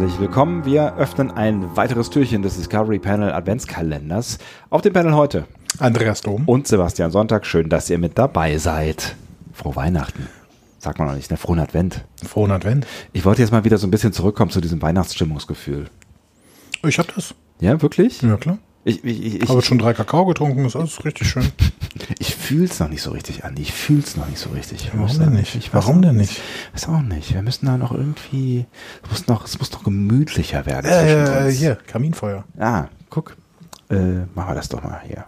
herzlich willkommen. Wir öffnen ein weiteres Türchen des Discovery Panel Adventskalenders. Auf dem Panel heute Andreas Dom. und Sebastian Sonntag. Schön, dass ihr mit dabei seid. Frohe Weihnachten. Sagt man noch nicht, ne? Frohen Advent. Frohen Advent. Ich wollte jetzt mal wieder so ein bisschen zurückkommen zu diesem Weihnachtsstimmungsgefühl. Ich hab das. Ja, wirklich? Ja, klar. Ich, ich, ich, Habe ich, schon drei Kakao getrunken, ist alles richtig schön. ich fühl's noch nicht so richtig, Andi. Ich fühl's noch nicht so richtig. Ich Warum denn nicht? Ich Warum denn nicht? Weiß auch nicht. Wir müssen da noch irgendwie, es muss noch, es muss noch gemütlicher werden. Äh, uns. hier, Kaminfeuer. Ah, guck. Äh, machen wir das doch mal hier.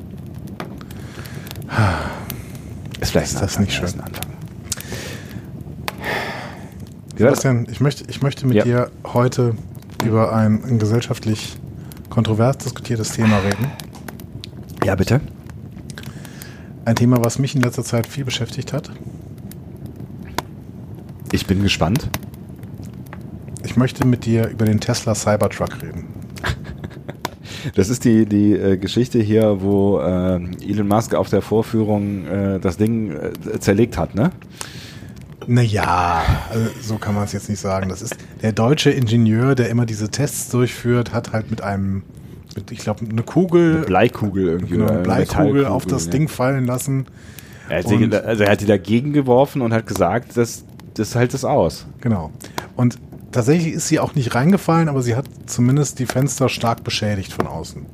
Ist vielleicht Ist das Anfang, nicht schön? Anfang. Sebastian, ich möchte, ich möchte mit Ja. dir heute über ein, ein gesellschaftlich kontrovers diskutiertes Thema reden. Ja, bitte. Ein Thema, was mich in letzter Zeit viel beschäftigt hat. Ich bin gespannt. Ich möchte mit dir über den Tesla Cybertruck reden. Das ist die, die äh, Geschichte hier, wo äh, Elon Musk auf der Vorführung äh, das Ding äh, zerlegt hat, ne? Naja, also so kann man es jetzt nicht sagen. Das ist der deutsche Ingenieur, der immer diese Tests durchführt, hat halt mit einem, mit, ich glaube, eine Kugel, Bleikugel irgendwie. genau, eine eine Bleikugel auf das ne? Ding fallen lassen. Er hat, sie, also er hat die dagegen geworfen und hat gesagt, das, das hält es aus. Genau. Und tatsächlich ist sie auch nicht reingefallen, aber sie hat zumindest die Fenster stark beschädigt von außen.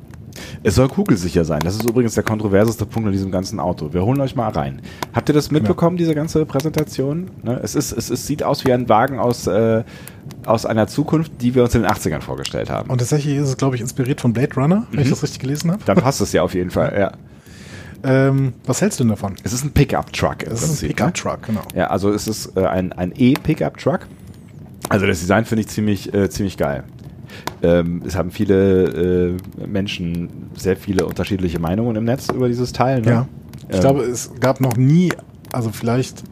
Es soll kugelsicher sein. Das ist übrigens der kontroverseste Punkt an diesem ganzen Auto. Wir holen euch mal rein. Habt ihr das mitbekommen, diese ganze Präsentation? Ne? Es, ist, es, es sieht aus wie ein Wagen aus, äh, aus einer Zukunft, die wir uns in den 80ern vorgestellt haben. Und tatsächlich ist es, glaube ich, inspiriert von Blade Runner, wenn Mhm. ich das richtig gelesen habe. Dann passt es ja auf jeden Fall. Ja. Ähm, was hältst du denn davon? Es ist ein Pickup-Truck. Das ist ein Pickup-Truck, genau. Ne? Ja, also es ist äh, ein, ein E-Pickup-Truck. Also das Design finde ich ziemlich, äh, ziemlich geil. Ähm, es haben viele äh, Menschen sehr viele unterschiedliche Meinungen im Netz über dieses Teil. Ne? Ja. Ich Ähm, glaube, es gab noch nie, also vielleicht,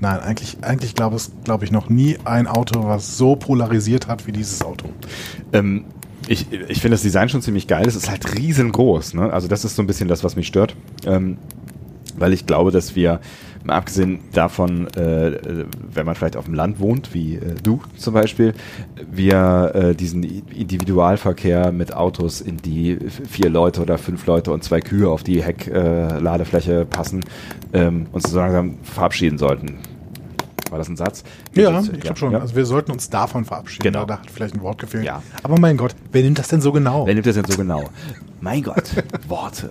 nein, eigentlich, eigentlich glaube es, glaube ich, noch nie ein Auto, was so polarisiert hat wie dieses Auto. Ähm, ich ich finde das Design schon ziemlich geil. Es ist halt riesengroß. Ne? Also das ist so ein bisschen das, was mich stört. Ähm, weil ich glaube, dass wir, mal abgesehen davon, äh, wenn man vielleicht auf dem Land wohnt, wie äh, du zum Beispiel, wir äh, diesen Individualverkehr mit Autos, in die vier Leute oder fünf Leute und zwei Kühe auf die Heckladefläche äh, passen, ähm, uns so langsam verabschieden sollten. War das ein Satz? Ja, ich glaube schon. Ja. Also wir sollten uns davon verabschieden. Genau. Da hat vielleicht ein Wort gefehlt. Ja. Aber mein Gott, wer nimmt das denn so genau? Wer nimmt das denn so genau? Mein Gott, Worte.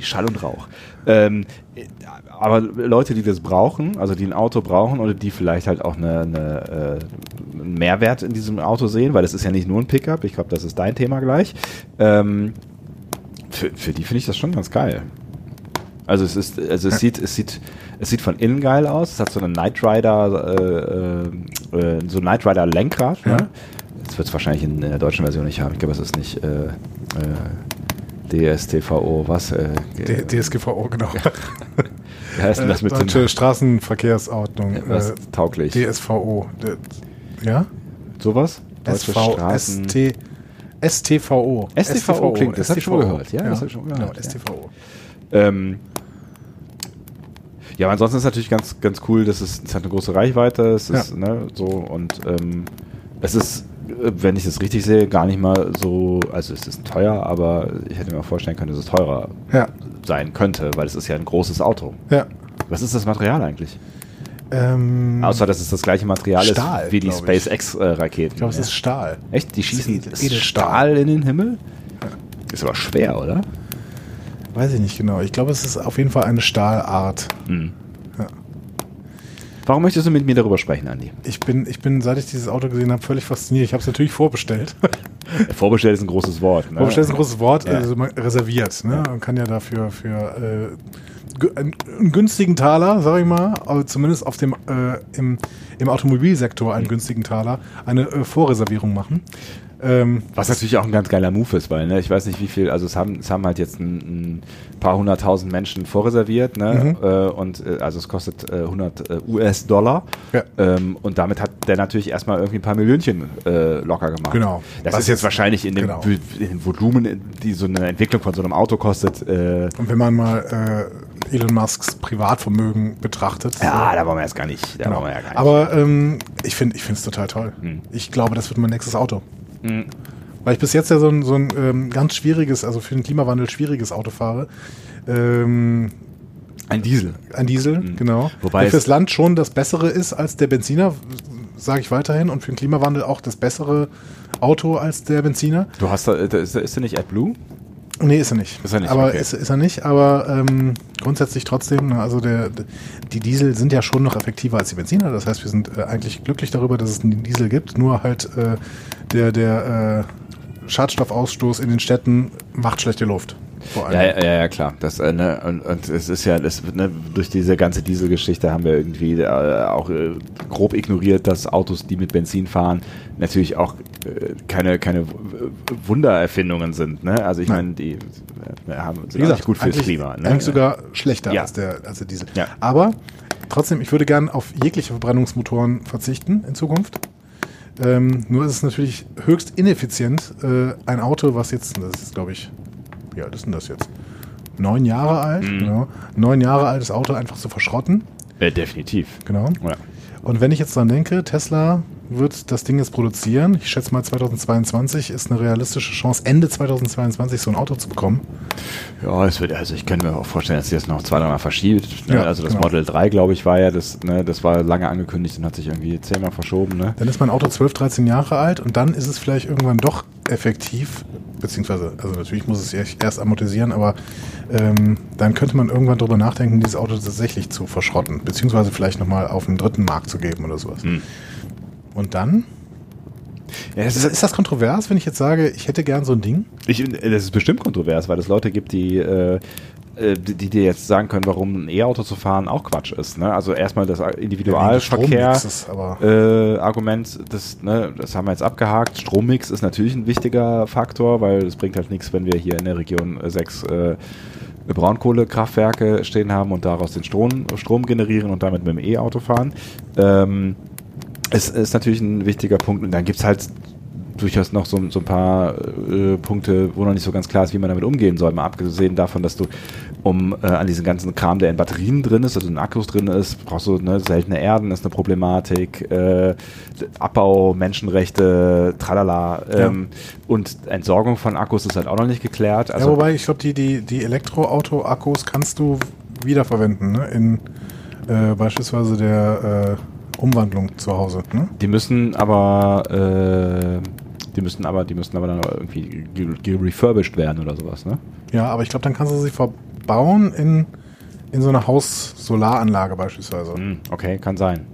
Wie Schall und Rauch. Ähm, äh, aber Leute, die das brauchen, also die ein Auto brauchen oder die vielleicht halt auch eine, eine, äh, einen Mehrwert in diesem Auto sehen, weil es ist ja nicht nur ein Pickup, ich glaube, das ist dein Thema gleich. Ähm, für, für die finde ich das schon ganz geil. Also es ist, also es sieht, es sieht, es sieht von innen geil aus. Es hat so eine Knight Rider, äh, äh, äh, so ein Knight Rider Lenkrad. Ja. Ne? Das wird es wahrscheinlich in, in der deutschen Version nicht haben. Ich glaube, es ist nicht äh, äh, DSTVO, was? Äh, D DSGVO, genau. wie heißt denn das mit Deutsche dem Straßenverkehrsordnung. was Äh, tauglich? DSVO. Ja? Sowas? Deutsche SV, Straßen. ST, STVO. STVO klingt, das hab ich schon gehört, ja, das hab ich schon gehört, Genau. STVO. Ähm, ja, aber ansonsten ist natürlich ganz, ganz cool, dass es, es hat eine große Reichweite, es ist, Ja. ne, so und ähm, es ist, äh, wenn ich es richtig sehe, gar nicht mal so, also es ist teuer, aber ich hätte mir auch vorstellen können, dass es teurer Ja, sein könnte, weil es ist ja ein großes Auto. ja. Was ist das Material eigentlich? Ähm, Außer, dass es das gleiche Material Stahl, ist wie die. SpaceX-Raketen. ich glaube, es ist Stahl. Echt? Die schießen das Edelstahl. Stahl in den Himmel? Ist aber schwer, oder? Weiß ich nicht genau. Ich glaube, es ist auf jeden Fall eine Stahlart. Hm. Warum möchtest du mit mir darüber sprechen, Andi? Ich bin, ich bin, seit ich dieses Auto gesehen habe, völlig fasziniert. Ich habe es natürlich vorbestellt. Vorbestellt ist ein großes Wort. Ne? Vorbestellt ist ein großes Wort, Ja. also man reserviert. Ne? Man kann ja dafür für äh, einen, günstigen Taler, sag ich mal, zumindest auf dem äh, im, im Automobilsektor einen günstigen Taler, eine äh, Vorreservierung machen. Ähm, Was natürlich auch ein ganz geiler Move ist, weil ne, ich weiß nicht wie viel, also es haben, es haben halt jetzt ein, ein paar hunderttausend Menschen vorreserviert, ne? Mhm. Äh, und äh, also es kostet äh, 100 äh, US-Dollar. Ja. Ähm, und damit hat der natürlich erstmal irgendwie ein paar Millionchen äh, locker gemacht. Genau. Das Was ist jetzt wahrscheinlich in dem, genau. In dem Volumen, die so eine Entwicklung von so einem Auto kostet. Äh, und wenn man mal Elon Musks Privatvermögen betrachtet. ja, da wollen wir jetzt gar nicht. Da Genau. wir ja gar nicht. Aber ähm, ich finde ich finde es total toll. Hm. Ich glaube, das wird mein nächstes Auto. Mhm. Weil ich bis jetzt ja so ein, so ein ähm, ganz schwieriges, also für den Klimawandel schwieriges Auto fahre. Ähm, Ein Diesel. ein Diesel, Mhm. genau. Wobei der fürs Land schon das Bessere ist als der Benziner, sage ich weiterhin. Und für den Klimawandel auch das bessere Auto als der Benziner. Du hast da, ist, ist der nicht AdBlue? Nee, ist er nicht. Ist er nicht, aber okay. ist, ist er nicht, aber ähm, grundsätzlich trotzdem, ne, also der, die Diesel sind ja schon noch effektiver als die Benziner. Das heißt, wir sind äh, eigentlich glücklich darüber, dass es einen Diesel gibt. Nur halt äh, der, der äh, Schadstoffausstoß in den Städten macht schlechte Luft. Vor allem. Ja, ja, ja, klar. Das, äh, ne, und, und es ist ja, das, ne, durch diese ganze Dieselgeschichte haben wir irgendwie äh, auch äh, grob ignoriert, dass Autos, die mit Benzin fahren, natürlich auch keine, keine W- Wundererfindungen sind. Ne? Also ich meine, die äh, haben, sind Wie gesagt, gut fürs Klima. Ne? eigentlich sogar schlechter Ja. als, der, als der Diesel. Ja. Aber trotzdem, ich würde gern auf jegliche Verbrennungsmotoren verzichten in Zukunft. Ähm, nur ist es natürlich höchst ineffizient, äh, ein Auto, was jetzt, das ist glaube ich, wie alt ist denn das jetzt? Neun Jahre alt, Mhm. genau. Neun Jahre altes Auto einfach zu verschrotten, Äh, definitiv. genau. Ja. Und wenn ich jetzt dran denke, Tesla wird das Ding jetzt produzieren. Ich schätze mal 2022 ist eine realistische Chance, Ende 2022 so ein Auto zu bekommen. Ja, es wird, also ich könnte mir auch vorstellen, dass sie das noch zwei, dreimal verschiebt. Ne? Ja, also das genau. Model 3, glaube ich, war ja das, ne, das war lange angekündigt und hat sich irgendwie zehnmal verschoben, ne? Dann ist mein Auto 12, 13 Jahre alt und dann ist es vielleicht irgendwann doch effektiv, beziehungsweise, also natürlich muss es sich erst amortisieren, aber ähm, dann könnte man irgendwann drüber nachdenken, dieses Auto tatsächlich zu verschrotten, beziehungsweise vielleicht nochmal auf einen dritten Markt zu geben oder sowas. Hm. Und dann? Ja, Ist, ist das kontrovers, wenn ich jetzt sage, ich hätte gern so ein Ding? Ich, das ist bestimmt kontrovers, weil es Leute gibt, die, äh, äh, die, dir jetzt sagen können, warum ein E-Auto zu fahren auch Quatsch ist. Ne? Also erstmal das Individualverkehr. Strommix ist aber Äh, das, ne, das haben wir jetzt abgehakt. Strommix ist natürlich ein wichtiger Faktor, weil es bringt halt nichts, wenn wir hier in der Region äh, sechs äh, Braunkohlekraftwerke stehen haben und daraus den Strom, Strom generieren und damit mit dem E-Auto fahren. Ähm, es ist natürlich ein wichtiger Punkt und dann gibt's halt durchaus noch so, so ein paar äh, Punkte, wo noch nicht so ganz klar ist, wie man damit umgehen soll. Mal abgesehen davon, dass du, um äh, an diesen ganzen Kram, der in Batterien drin ist, also in Akkus drin ist, brauchst du ne, seltene Erden, ist eine Problematik, äh, Abbau, Menschenrechte, tralala. Ähm, Und Entsorgung von Akkus ist halt auch noch nicht geklärt. Also ja, wobei, ich glaube, die, die, die Elektroauto-Akkus kannst du wiederverwenden, ne? In äh, beispielsweise der äh, Umwandlung zu Hause. Ne? Die müssen aber, äh, die müssen aber, die müssen aber dann irgendwie ge- gerefurbished werden oder sowas, ne? Ja, aber ich glaube, dann kannst du sie verbauen in, in so einer Haus-Solaranlage beispielsweise. Hm, Okay, kann sein.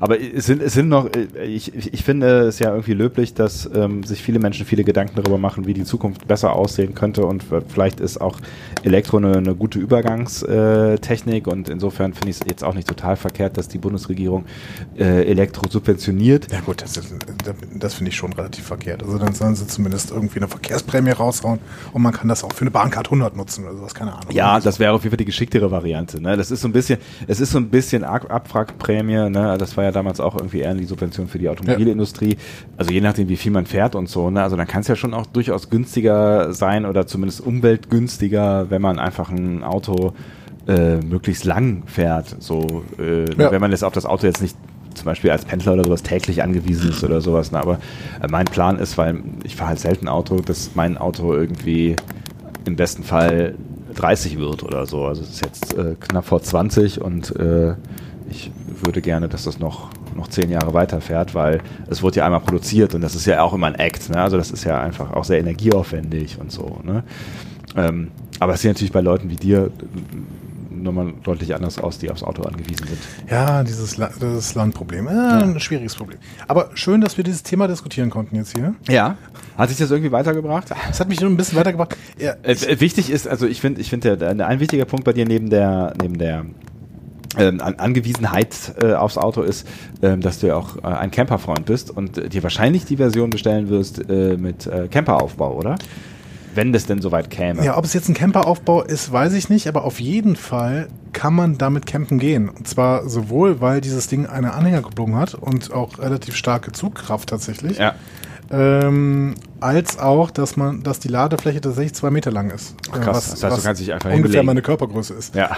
Aber es sind, es sind noch, äh, ich, ich finde es ja irgendwie löblich, dass ähm, sich viele Menschen viele Gedanken darüber machen, wie die Zukunft besser aussehen könnte und vielleicht ist auch Elektro eine, eine gute Übergangstechnik und insofern finde ich es jetzt auch nicht total verkehrt, dass die Bundesregierung äh, Elektro subventioniert. Ja gut, das, ist- das finde ich schon relativ verkehrt. Also dann sollen sie zumindest irgendwie eine Verkehrsprämie raushauen und man kann das auch für eine Bahncard 100 nutzen oder sowas, keine Ahnung. Ja, das wäre auf jeden Fall die geschicktere Variante. Ne? Das ist so ein bisschen, es ist so ein bisschen Ab Abwrackprämie. Ne? Das war ja damals auch irgendwie eher die Subvention für die Automobilindustrie. Also je nachdem, wie viel man fährt und so. Ne? Also dann kann es ja schon auch durchaus günstiger sein oder zumindest umweltgünstiger, wenn man einfach ein Auto äh, möglichst lang fährt. So, äh, Ja. wenn man jetzt auf das Auto jetzt nicht zum Beispiel als Pendler oder sowas täglich angewiesen ist oder sowas. Ne? Aber äh, mein Plan ist, weil ich fahre halt selten Auto, dass mein Auto irgendwie im besten Fall 30 wird oder so. Also es ist jetzt äh, knapp vor 20 und äh, ich würde gerne, dass das noch, noch 10 Jahre weiterfährt, weil es wurde ja einmal produziert und das ist ja auch immer ein Act. Ne? Also das ist ja einfach auch sehr energieaufwendig und so. Ne? Ähm, aber es sieht natürlich bei Leuten wie dir nochmal deutlich anders aus, die aufs Auto angewiesen sind. Ja, dieses La das Landproblem. Äh, Ein schwieriges Problem. Aber schön, dass wir dieses Thema diskutieren konnten jetzt hier. Ja. Hat sich das irgendwie weitergebracht? Das hat mich nur ein bisschen weitergebracht. Ja, Äh, äh, wichtig ist, also ich finde, ich finde, ein wichtiger Punkt bei dir neben der, neben der ähm, An Angewiesenheit äh, aufs Auto ist, ähm, dass du ja auch äh, ein Camperfreund bist und äh, dir wahrscheinlich die Version bestellen wirst äh, mit äh, Camperaufbau, oder? Wenn das denn soweit käme. Ja, ob es jetzt ein Camperaufbau ist, weiß ich nicht, aber auf jeden Fall kann man damit campen gehen. Und zwar sowohl, weil dieses Ding eine Anhängerkupplung hat und auch relativ starke Zugkraft tatsächlich, Ja. Ähm, als auch, dass man, dass die Ladefläche tatsächlich zwei Meter lang ist. Ach, krass. Das heißt, du kannst dich einfach ungefähr hinlegen. meine Körpergröße ist. Ja.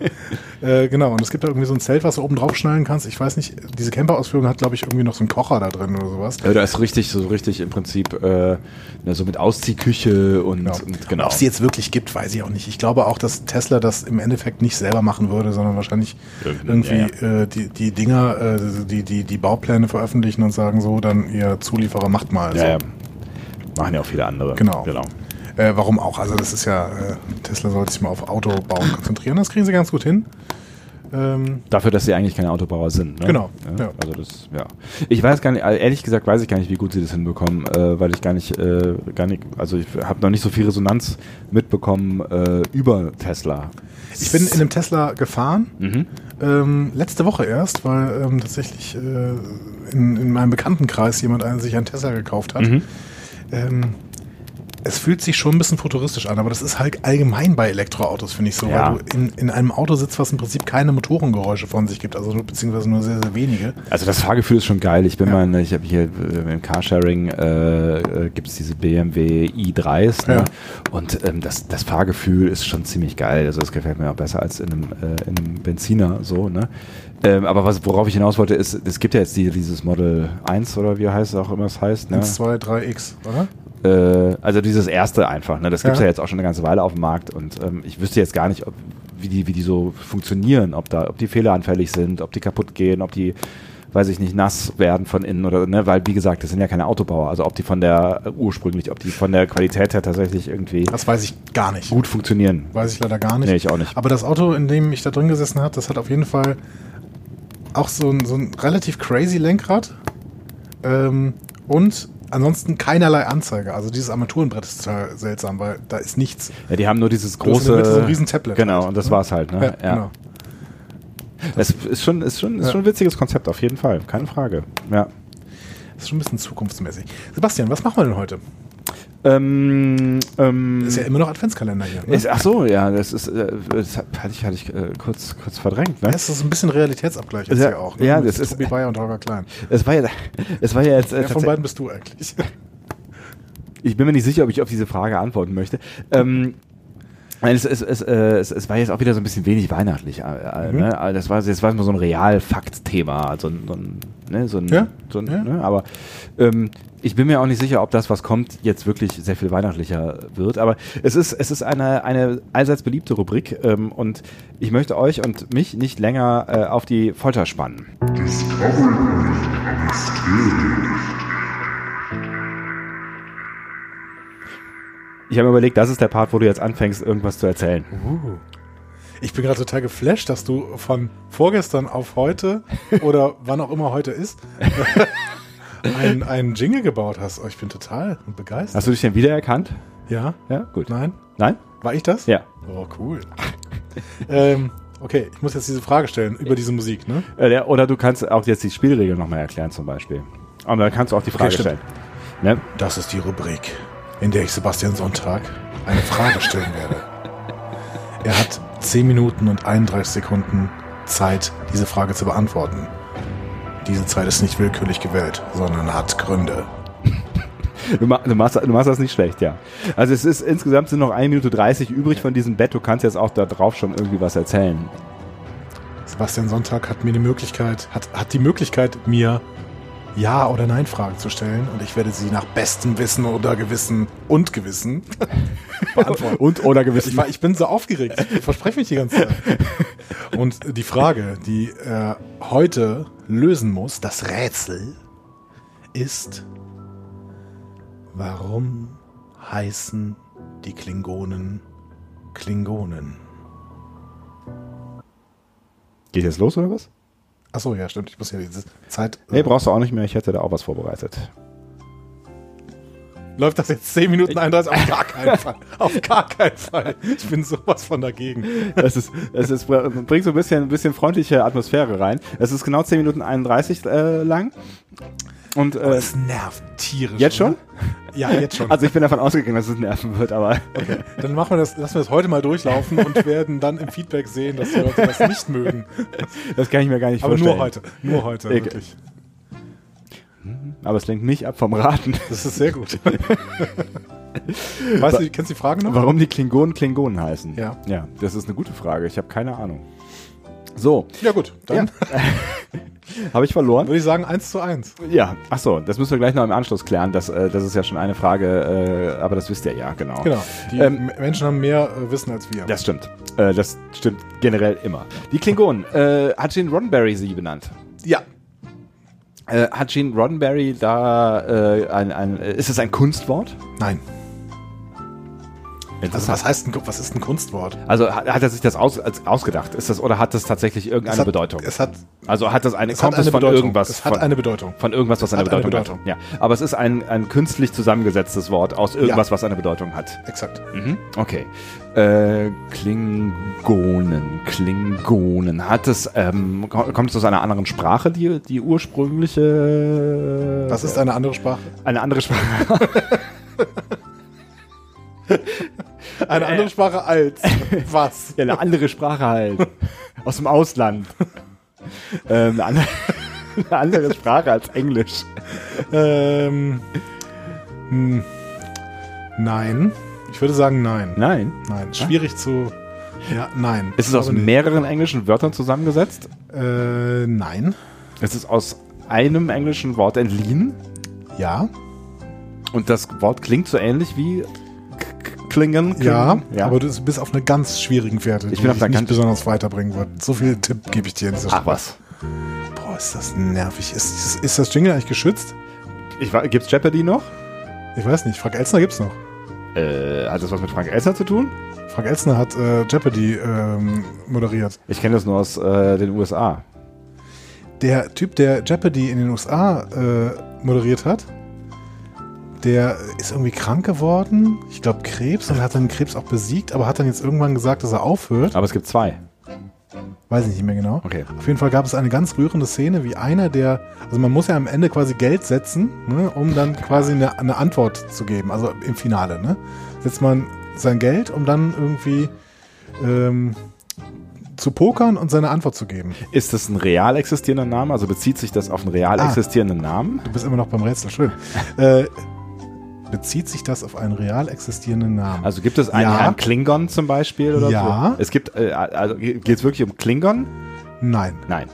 äh, genau, und es gibt da irgendwie so ein Zelt, was du oben drauf schnallen kannst. Ich weiß nicht, diese Camper-Ausführung hat, glaube ich, irgendwie noch so einen Kocher da drin oder sowas. Ja, da ist richtig, so richtig im Prinzip äh, so mit Ausziehküche und Genau. und genau. Ob es die jetzt wirklich gibt, weiß ich auch nicht. Ich glaube auch, dass Tesla das im Endeffekt nicht selber machen würde, sondern wahrscheinlich Irgend- irgendwie Äh, die, die Dinger, äh, die, die, die Baupläne veröffentlichen und sagen so, dann ihr Zulieferer macht mal. ja, so. ja. Machen ja auch viele andere. Genau. genau. Äh, warum auch? Also das ist ja, äh, Tesla sollte sich mal auf Autobauen konzentrieren. Das kriegen sie ganz gut hin. Ähm, Dafür, dass sie eigentlich keine Autobauer sind. Ne? Genau, Ja, ja. Also das, ja. Ich weiß gar nicht, also ehrlich gesagt weiß ich gar nicht, wie gut sie das hinbekommen, äh, weil ich gar nicht, äh, gar nicht, also ich habe noch nicht so viel Resonanz mitbekommen äh, über Tesla. ich bin in einem Tesla gefahren, Mhm. ähm, letzte Woche erst, weil ähm, tatsächlich äh, in, in meinem Bekanntenkreis jemand einen, sich einen Tesla gekauft hat. Mhm. Es fühlt sich schon ein bisschen futuristisch an, aber das ist halt allgemein bei Elektroautos, finde ich so, Ja. weil du in, in einem Auto sitzt, was im Prinzip keine Motorengeräusche von sich gibt, also nur- beziehungsweise nur sehr, sehr wenige. Also das Fahrgefühl ist schon geil. Ich bin Ja. mal, ich habe hier äh, im Carsharing äh, äh, gibt es diese BMW i3s ne? Ja. und ähm, das, das Fahrgefühl ist schon ziemlich geil. Also das gefällt mir auch besser als in einem, äh, in einem Benziner so. Ne? Ähm, aber was, worauf ich hinaus wollte, ist, es gibt ja jetzt die, dieses Model 1 oder wie heißt es auch immer es heißt. Ne? 1, 2, 3X, oder? Äh, also dieses erste einfach. Ne? Das gibt es Ja. ja. jetzt auch schon eine ganze Weile auf dem Markt und ähm, ich wüsste jetzt gar nicht, ob, wie, die, wie die so funktionieren, ob, da, ob die fehleranfällig sind, ob die kaputt gehen, ob die, weiß ich nicht, nass werden von innen oder, ne? weil wie gesagt, das sind ja keine Autobauer. Also ob die von der äh, ursprünglich, ob die von der Qualität her tatsächlich irgendwie Das weiß ich gar nicht. gut funktionieren. Weiß ich leider gar nicht. Nee, ich auch nicht. Aber das Auto, in dem ich da drin gesessen habe, das hat auf jeden Fall auch so ein, so ein relativ crazy Lenkrad ähm, und ansonsten keinerlei Anzeige. Also dieses Armaturenbrett ist total seltsam, weil da ist nichts. Ja, die haben nur dieses große. so ein riesen Tablet Genau, halt, und das ne? war's halt. Ne? Ja, genau. Es ist schon, ist schon, ist Ja. schon ein witziges Konzept, auf jeden Fall. Keine Frage. Ja. Das ist schon ein bisschen zukunftsmäßig. Sebastian, was machen wir denn heute? Ähm, ähm, Ist ja immer noch Adventskalender hier. Ne? Ist, ach so, ja, das ist, äh, das hatte ich, hatte ich äh, kurz, kurz verdrängt. Ne? Das ist ein bisschen Realitätsabgleich jetzt Ja, hier auch. Ne? ja, Mit das ist- Tobi Bayer und Holger Klein. Es war ja, es war ja jetzt. Äh, Wer von beiden bist du eigentlich? ich bin mir nicht sicher, ob ich auf diese Frage antworten möchte. Ähm, es, es, es, äh, es, es war jetzt auch wieder so ein bisschen wenig weihnachtlich. Äh, äh, Mhm. ne? Also Das war jetzt war mal so ein Real-Fakt-Thema, also ein, so ein, ne, so ein, Ja, so ein ja. ne? aber ähm, ich bin mir auch nicht sicher, ob das, was kommt, jetzt wirklich sehr viel weihnachtlicher wird. Aber es ist, es ist eine, eine allseits beliebte Rubrik ähm, und ich möchte euch und mich nicht länger äh, auf die Folter spannen. Ich habe mir überlegt, das ist der Part, wo du jetzt anfängst, irgendwas zu erzählen. Uh. Ich bin gerade total geflasht, dass du von vorgestern auf heute oder wann auch immer heute ist, einen, einen Jingle gebaut hast. Oh, ich bin total begeistert. Hast du dich denn wiedererkannt? ja? Ja, gut. Nein? Nein? War ich das? Ja. Oh, cool. ähm, okay, ich muss jetzt diese Frage stellen über diese Musik, ne? Äh, der- Oder du kannst auch jetzt die Spielregeln nochmal erklären zum Beispiel. Und dann kannst du auch die Frage stimmt. stellen. Ne? Das ist die Rubrik, in der ich Sebastian Sonntag eine Frage stellen werde. Er hat 10 Minuten und 31 Sekunden Zeit, diese Frage zu beantworten. Diese Zeit ist nicht willkürlich gewählt, sondern hat Gründe. Du, ma du, machst, du machst das nicht schlecht, ja. Also es ist insgesamt sind noch 1 Minute 30 übrig von diesem Bett. Du kannst jetzt auch da drauf schon irgendwie was erzählen. Sebastian Sonntag hat mir die Möglichkeit, hat, hat die Möglichkeit, mir Ja- oder Nein-Fragen zu stellen und ich werde sie nach bestem Wissen oder Gewissen und Gewissen beantworten. Und oder Ich, gewissen. war, ich bin so aufgeregt. Ich verspreche mich die ganze Zeit. Und die Frage, die er heute lösen muss, das Rätsel, ist, warum heißen die Klingonen Klingonen? Geht jetzt los oder was? Achso, ja, stimmt. Ich muss ja diese Zeit. Nee, brauchst du auch nicht mehr. Ich hätte da auch was vorbereitet. Läuft das jetzt 10 Minuten 31? Auf gar keinen Fall. Auf gar keinen Fall. Ich bin sowas von dagegen. Es ist, es ist, bringt so ein bisschen, ein bisschen freundliche Atmosphäre rein. Es ist genau 10 Minuten 31 äh, lang. Und äh, Es nervt tierisch. jetzt schon? oder? Ja, jetzt schon. Also ich bin davon ausgegangen, dass es nerven wird, aber Dann machen wir das, lassen wir das heute mal durchlaufen und werden dann im Feedback sehen, dass die Leute das nicht mögen. das kann ich mir gar nicht Aber vorstellen. nur heute. Nur heute, Ich- wirklich. Aber es lenkt mich ab vom Raten. Das ist sehr gut. Weißt du, kennst du die Frage noch? Warum die Klingonen Klingonen heißen? Ja. Ja, das ist eine gute Frage. Ich habe keine Ahnung. So, Ja gut, dann habe ich verloren? würde ich sagen 1 zu 1. Ja, ach so, das müssen wir gleich noch im Anschluss klären. Das, äh, das ist ja schon eine Frage, äh, aber das wisst ihr ja, genau. Genau. Die Ähm, Menschen haben mehr äh, Wissen als wir. Das stimmt. Äh, das stimmt generell immer. Die Klingonen. Äh, hat Gene Roddenberry sie benannt? Ja. Äh, hat Gene Roddenberry da ein, ein, ist es ein Kunstwort? Nein. Also was heißt ein, was ist ein Kunstwort? Also hat, hat er sich das aus, als, ausgedacht? Ist das oder hat das tatsächlich irgendeine es hat, Bedeutung? Es hat, also hat das eine es kommt eine es von Bedeutung. irgendwas Es hat von, eine Bedeutung. von irgendwas, was eine hat eine Bedeutung, Bedeutung. hat. Ja, aber es ist ein, ein künstlich zusammengesetztes Wort aus irgendwas, Ja. was eine Bedeutung hat. Exakt. Mhm. Okay. Äh, Klingonen, Klingonen. Hat es, ähm, ko- kommt es aus einer anderen Sprache, die, die ursprüngliche? Was ist eine andere Sprache? eine andere Sprache? Eine andere Sprache als was? ja, eine andere Sprache halt. Aus dem Ausland. ähm, eine, andere, eine andere Sprache als Englisch. Ähm, hm, nein. Ich würde sagen nein. Nein. Nein. Schwierig zu. Ja, nein. Ist es aus nee. mehreren englischen Wörtern zusammengesetzt? Äh, nein. Ist es aus einem englischen Wort entliehen? Ja. Und das Wort klingt so ähnlich wie Klingen? Ja, klingen? ja. aber du bist auf einer ganz schwierigen Fährte, Ich die bin auf einer nicht ganz- besonders weiterbringen wird. So viel Tipp gebe ich dir in dieser Ach was. Boah, ist das nervig. Ist, ist, ist das Jingle eigentlich geschützt? Ich, wa- gibt's Jeopardy noch? Ich weiß nicht. Frank Elstner gibt's noch. Äh, hat das was mit Frank Elster zu tun? Frank Elstner hat äh, Jeopardy ähm, moderiert. Ich kenne das nur aus äh, den USA. Der Typ, der Jeopardy in den USA äh, moderiert hat, der ist irgendwie krank geworden. Ich glaube Krebs und hat dann Krebs auch besiegt, aber hat dann jetzt irgendwann gesagt, dass er aufhört. Aber es gibt zwei. Weiß ich nicht mehr genau. Okay. Auf jeden Fall gab es eine ganz rührende Szene, wie einer der, also man muss ja am Ende quasi Geld setzen, ne, um dann quasi eine, eine Antwort zu geben, also im Finale, ne? Setzt man sein Geld, um dann irgendwie ähm, zu pokern und seine Antwort zu geben. Ist das ein real existierender Name? Also bezieht sich das auf einen real Ah. existierenden Namen? Du bist immer noch beim Rätsel, schön. äh, bezieht sich das auf einen real existierenden Namen? Also gibt es einen Ja. Herrn Klingon zum Beispiel oder Ja. so? Es gibt, äh, also geht es wirklich um Klingon? Nein, Nein,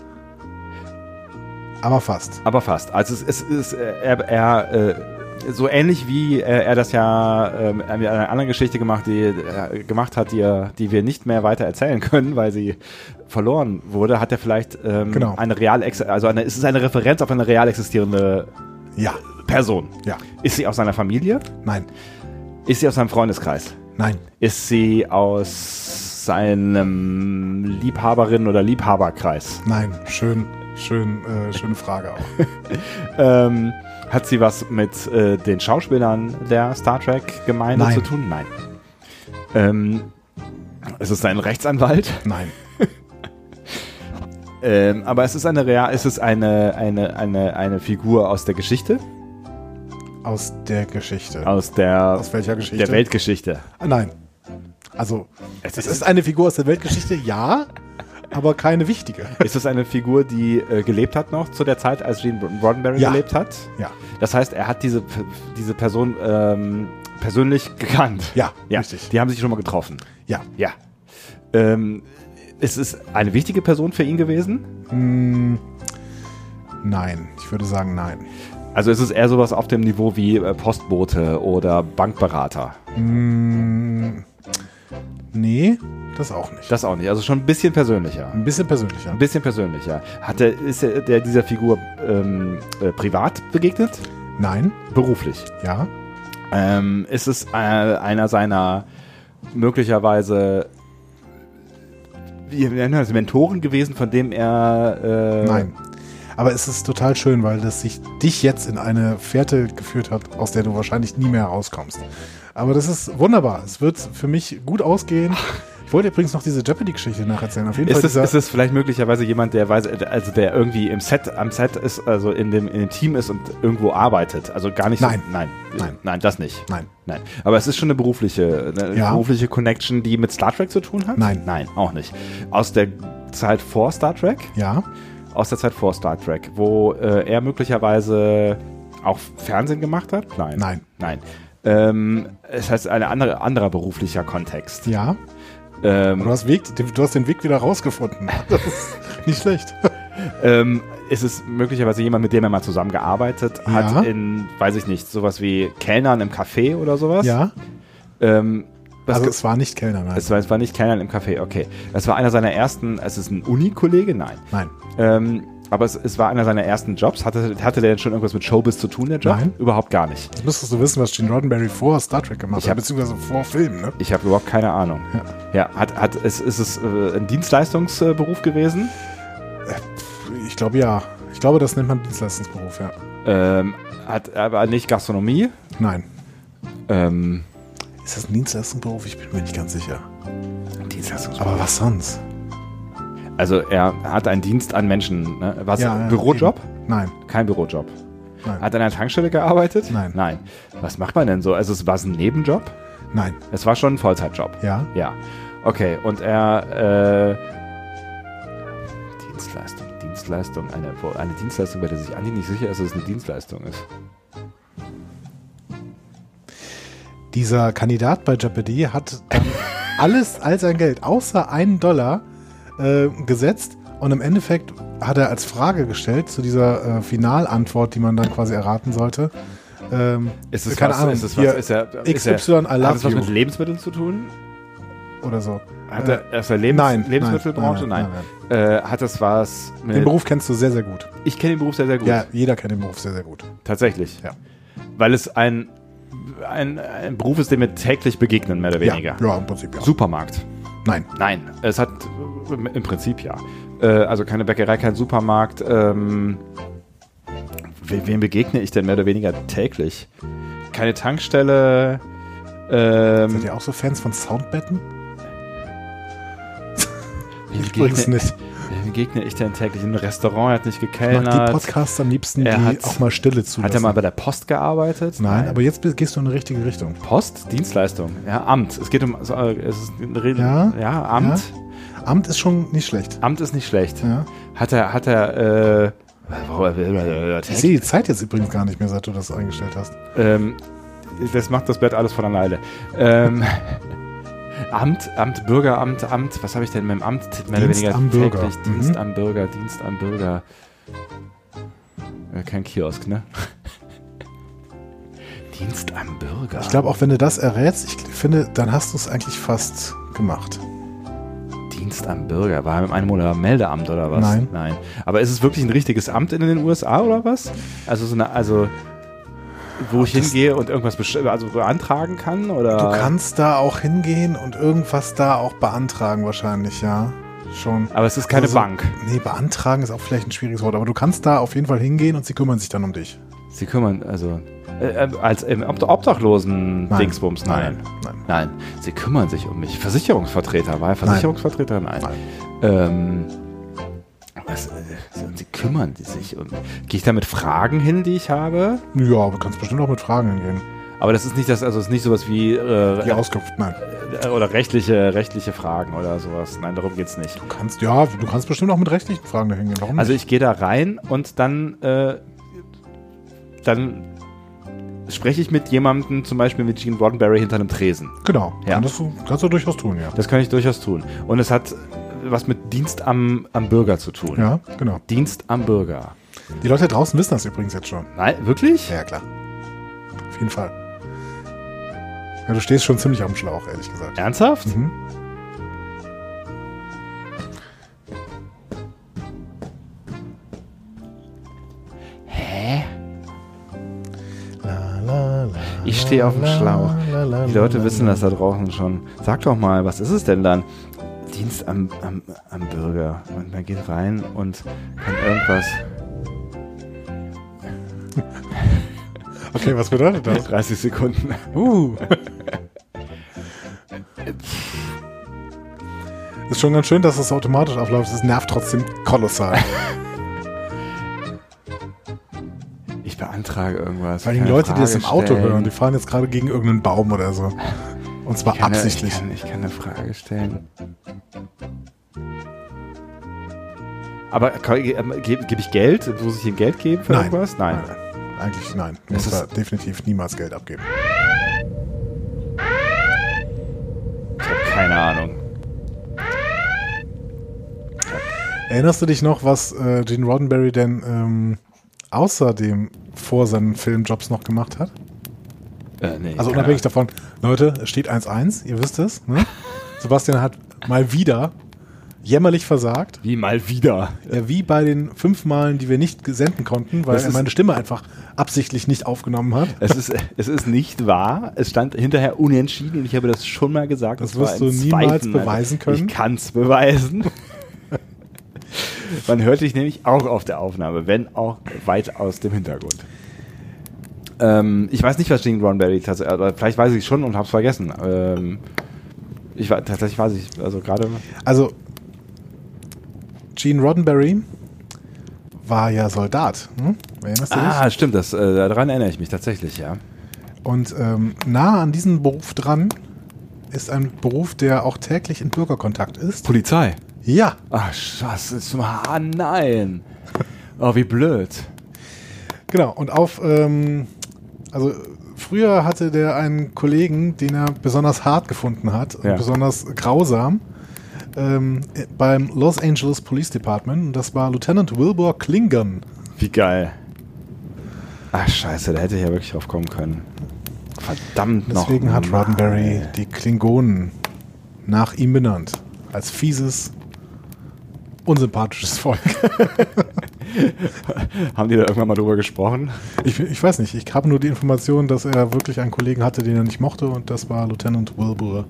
aber fast. aber fast. Also es, es ist, äh, er, er äh, so ähnlich wie äh, er das ja ähm, in einer anderen Geschichte gemacht, die, äh, gemacht hat, die, die wir nicht mehr weiter erzählen können, weil sie verloren wurde, hat er vielleicht ähm, Genau. eine real, also eine, es ist eine Referenz auf eine real existierende Ja, Person. ja, Ist sie aus seiner Familie? nein, Ist sie aus seinem Freundeskreis? nein, Ist sie aus seinem Liebhaberin- oder Liebhaberkreis? nein. Schön, schön, äh, schöne Frage auch. Ähm, hat sie was mit äh, den Schauspielern der Star Trek-Gemeinde zu tun? Nein. Ähm, ist es ein Rechtsanwalt? Nein, Ähm, aber es ist eine real, es ist eine, eine, eine, eine Figur aus der Geschichte, aus der Geschichte. aus der, Aus welcher Geschichte? der Weltgeschichte. Ah, Nein. Also, Es es ist eine Figur aus der Weltgeschichte, ja, aber keine wichtige. Ist es eine Figur, die äh, gelebt hat noch zu der Zeit, als Gene Roddenberry Ja. gelebt hat? Ja, Das heißt, er hat diese, diese Person ähm, persönlich gekannt. ja, Ja, richtig. die haben sich schon mal getroffen. Ja. Ja. Ähm, ist es eine wichtige Person für ihn gewesen? Hm, nein, ich würde sagen nein. Also ist es eher sowas auf dem Niveau wie äh, Postbote oder Bankberater? Hm, nee, das auch nicht. Das auch nicht. Also schon ein bisschen persönlicher. Ein bisschen persönlicher. Ein bisschen persönlicher. Hat er, ist er der dieser Figur ähm, äh, privat begegnet? Nein, Beruflich? ja, Ähm, ist es äh, einer seiner möglicherweise wie Mentoren gewesen, von dem er äh, nein. Aber es ist total schön, weil das sich dich jetzt in eine Fährte geführt hat, aus der du wahrscheinlich nie mehr herauskommst. Aber das ist wunderbar. Es wird für mich gut ausgehen. Ich wollte übrigens noch diese Jeopardy-Geschichte nacherzählen. Auf jeden Ist Fall es, ist es vielleicht möglicherweise jemand, der weiß, also der irgendwie im Set, am Set ist, also in dem, in dem Team ist und irgendwo arbeitet? Also gar nicht Nein. so. Nein. Nein. Nein, das nicht. Nein. Nein. Aber es ist schon eine berufliche, eine Ja. berufliche Connection, die mit Star Trek zu tun hat? Nein. Nein, auch nicht. Aus der Zeit vor Star Trek? Ja, Aus der Zeit vor Star Trek, wo äh, er möglicherweise auch Fernsehen gemacht hat? Nein. Nein. Nein. Ähm, es heißt ein andere, anderer beruflicher Kontext. Ja. Ähm, Du hast, Weg, du hast den Weg wieder rausgefunden. Das ist nicht schlecht. ähm, ist es möglicherweise jemand, mit dem er mal zusammengearbeitet Ja. hat in, weiß ich nicht, sowas wie Kellnern im Café oder sowas? Ja. Ähm, was Also es war nicht Kellner, nein. es, war, es war nicht Kellnern im Café, okay. Es war einer seiner ersten, es ist ein Uni-Kollege? Nein. Nein. Ähm, aber es, es war einer seiner ersten Jobs. Hatte, hatte der denn schon irgendwas mit Showbiz zu tun, der Job? Nein. Überhaupt gar nicht. Jetzt müsstest du wissen, was Gene Roddenberry vor Star Trek gemacht Ich hat, hab- beziehungsweise vor Filmen, ne? Ich habe überhaupt keine Ahnung. Ja, hat, hat, ist, ist es äh, ein Dienstleistungsberuf gewesen? Ich glaube ja. Ich glaube, das nennt man Dienstleistungsberuf, ja. Ähm, hat aber nicht Gastronomie? Nein. Ähm, Ist das ein Dienstleistungsberuf? Ich bin mir nicht ganz sicher. Dienstleistungsberuf. Aber was sonst? Also er hat einen Dienst an Menschen. Ne? Was? Ja, ja, Bürojob? eben. Nein. Kein Bürojob. Nein. Hat er an einer Tankstelle gearbeitet? Nein. Nein. Was macht man denn so? Also es war es ein Nebenjob? Nein. Es war schon ein Vollzeitjob. Ja. Ja. Okay, und er äh, Dienstleistung, Dienstleistung, eine, eine Dienstleistung, bei der sich Andi nicht sicher ist, dass es eine Dienstleistung ist. Dieser Kandidat bei Jeopardy hat dann alles, all sein Geld, außer einen Dollar, äh, gesetzt und im Endeffekt hat er als Frage gestellt zu dieser äh, Finalantwort, die man dann quasi erraten sollte. Ähm, Ist es keine was, Ahnung. Ist es hier, was, ist er, ist XY, er, hat es was mit Lebensmitteln zu tun? oder so. Hat Äh, er, ist er Lebens, nein, Lebensmittelbranche? nein, Nein. nein, Äh, hat es was mit, Den Beruf kennst du sehr, sehr gut. Ich kenne den Beruf sehr, sehr gut. Ja, jeder kennt den Beruf sehr, sehr gut. Tatsächlich. Ja. Weil es ein, ein, ein Beruf ist, dem wir täglich begegnen, mehr oder weniger. Ja, ja, im Prinzip ja. Supermarkt. Nein. Nein, es hat im Prinzip ja. Äh, also keine Bäckerei, kein Supermarkt. Ähm, we wem begegne ich denn mehr oder weniger täglich? Keine Tankstelle. Ähm, Seid ihr auch so Fans von Soundbetten? Übrigens nicht. Begegne ich denn täglich? Im Restaurant hat nicht Ich mag die gekellnert. Podcasts am liebsten, Er die hat- auch mal Stille zulassen. Hat er mal bei der Post gearbeitet? Nein, aber jetzt gehst du in die richtige Richtung. Post, Dienstleistung, ja, Amt. Es geht um, also, äh, es ist eine Rede, Ja, ja, Amt. Amt ist schon nicht schlecht. Amt ist nicht schlecht. Ja. Hat er, hat er, äh, Ich sehe die Zeit jetzt übrigens gar nicht mehr, seit du das eingestellt hast. ähm, das macht das Blatt alles von alleine. Ähm, Amt, Amt, Bürgeramt, Amt, was habe ich denn mit dem Amt? Mehr oder Dienst weniger am Bürger. täglich. Mhm. Dienst am Bürger, Dienst am Bürger. Kein Kiosk, ne? Dienst am Bürger. Ich glaube, auch wenn du das errätst, ich finde, dann hast du es eigentlich fast gemacht. Dienst am Bürger. War mit einem oder Meldeamt oder was? Nein. Nein. Aber ist es wirklich ein richtiges Amt in den USA oder was? Also so eine, also wo ich hingehe und irgendwas also beantragen kann oder? Du kannst da auch hingehen und irgendwas da auch beantragen wahrscheinlich, ja. Schon. Aber es ist keine Also so- Bank. Nee, beantragen ist auch vielleicht ein schwieriges Wort, aber du kannst da auf jeden Fall hingehen und sie kümmern sich dann um dich. Sie kümmern, also äh, äh, als im Ob Obdachlosen Nein. Dingsbums, nein. Nein. Nein, sie kümmern sich um mich. Versicherungsvertreter, war er Versicherungsvertreter? Nein. Nein. Ähm, was, sie kümmern die sich um. Gehe ich da mit Fragen hin, die ich habe? Ja, aber du kannst bestimmt auch mit Fragen hingehen. Aber das ist nicht das, also es ist nicht sowas wie äh, Die Auskunft, nein. äh, oder rechtliche, rechtliche Fragen oder sowas. Nein, darum geht's nicht. Du kannst, ja, du kannst bestimmt auch mit rechtlichen Fragen da hingehen. Warum Also nicht? ich gehe da rein und dann, äh, dann spreche ich mit jemandem, zum Beispiel mit Gene Roddenberry hinter einem Tresen. Genau, Ja. kannst, du, kannst du durchaus tun, ja. Das kann ich durchaus tun. Und es hat was mit Dienst am, am Bürger zu tun. Ja, genau. Dienst am Bürger. Die Leute draußen wissen das übrigens jetzt schon. Nein, wirklich? Ja, klar. Auf jeden Fall. Ja, du stehst schon ziemlich am Schlauch, ehrlich gesagt. Ernsthaft? Mhm. Hä? La, la, la, Ich stehe auf dem la, Schlauch. la, la, Die Leute wissen das da draußen schon. Sag doch mal, was ist es denn dann? Dienst am, am, am Bürger. Und man geht rein und kann irgendwas. Okay, was bedeutet das? 30 Sekunden. Uh. Ist schon ganz schön, dass das automatisch abläuft. Es nervt trotzdem kolossal. Ich beantrage irgendwas. Weil die Leute, die das im Frage Auto stellen. hören, die fahren jetzt gerade gegen irgendeinen Baum oder so. Und zwar ich kann, absichtlich. Ich kann, ich kann eine Frage stellen. Aber ähm, gebe geb ich Geld? Muss ich ihm Geld geben für nein. irgendwas? Nein. nein. Eigentlich nein. Du musst da definitiv niemals Geld abgeben. Ich habe keine Ahnung. Erinnerst du dich noch, was äh, Gene Roddenberry denn ähm, außer vor seinen Filmjobs noch gemacht hat? Äh, nee, Also unabhängig davon, Leute, es steht 1-1, ihr wisst es. Ne? Sebastian hat mal wieder jämmerlich versagt. Wie mal wieder. Ja, wie bei den fünf Malen, die wir nicht senden konnten, weil Das er meine Stimme einfach absichtlich nicht aufgenommen hat. Es ist, es ist nicht wahr. Es stand hinterher unentschieden und ich habe das schon mal gesagt. Das war wirst du niemals zweiten Mal. beweisen können. Ich kann es beweisen. Man hört dich nämlich auch auf der Aufnahme, wenn auch weit aus dem Hintergrund. Ähm, ich weiß nicht, was Gene Roddenberry tatsächlich, vielleicht weiß ich es schon und habe es vergessen. Ähm, ich war, tatsächlich weiß ich, also gerade. Also, Gene Roddenberry war ja Soldat. Hm? Erinnerst du dich? Ah, stimmt, das, äh, daran erinnere ich mich tatsächlich, ja. Und ähm, nah an diesem Beruf dran ist ein Beruf, der auch täglich in Bürgerkontakt ist. Polizei. Ja, Ach, scheiße, ist ah, nein. Oh, wie blöd. genau. Und auf, ähm, also früher hatte der einen Kollegen, den er besonders hart gefunden hat und Ja. besonders grausam ähm, beim Los Angeles Police Department. Und das war Lieutenant Wilbur Klingon. Wie geil. Ach, scheiße, da hätte ich ja wirklich drauf kommen können. Verdammt noch. Deswegen hat. Roddenberry die Klingonen nach ihm benannt. Als fieses, unsympathisches Volk. Haben die da irgendwann mal drüber gesprochen? Ich, ich weiß nicht, ich habe nur die Information, dass er wirklich einen Kollegen hatte, den er nicht mochte und das war Lieutenant Wilbur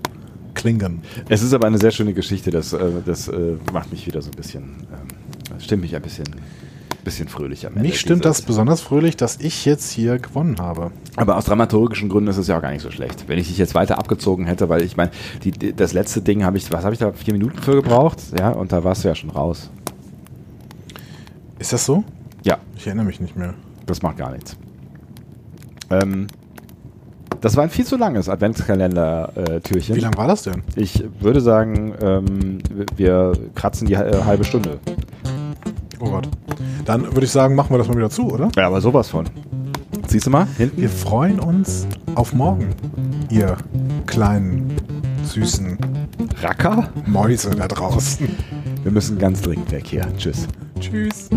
Klingon. Es ist aber eine sehr schöne Geschichte. Das, äh, das äh, macht mich wieder so ein bisschen, ähm, stimmt mich ein bisschen, bisschen fröhlich am Ende. Mich stimmt das besonders fröhlich, dass ich jetzt hier gewonnen habe. Aber aus dramaturgischen Gründen ist es ja auch gar nicht so schlecht. Wenn ich dich jetzt weiter abgezogen hätte, weil ich meine, das letzte Ding habe ich, was habe ich da, vier Minuten für gebraucht? Ja, und da warst du ja schon raus. Ist das so? Ja, Ich erinnere mich nicht mehr. das macht gar nichts. Ähm, das war ein viel zu langes Adventskalender-Türchen. Wie lang war das denn? Ich würde sagen, ähm, wir kratzen die äh, halbe Stunde. Oh Gott. Dann würde ich sagen, machen wir das mal wieder zu, oder? Ja, aber sowas von. Siehst du mal? Hinten? Wir freuen uns auf morgen, ihr kleinen, süßen Racker? Mäuse da draußen. Wir müssen ganz dringend weg hier. Tschüss. Tschüss.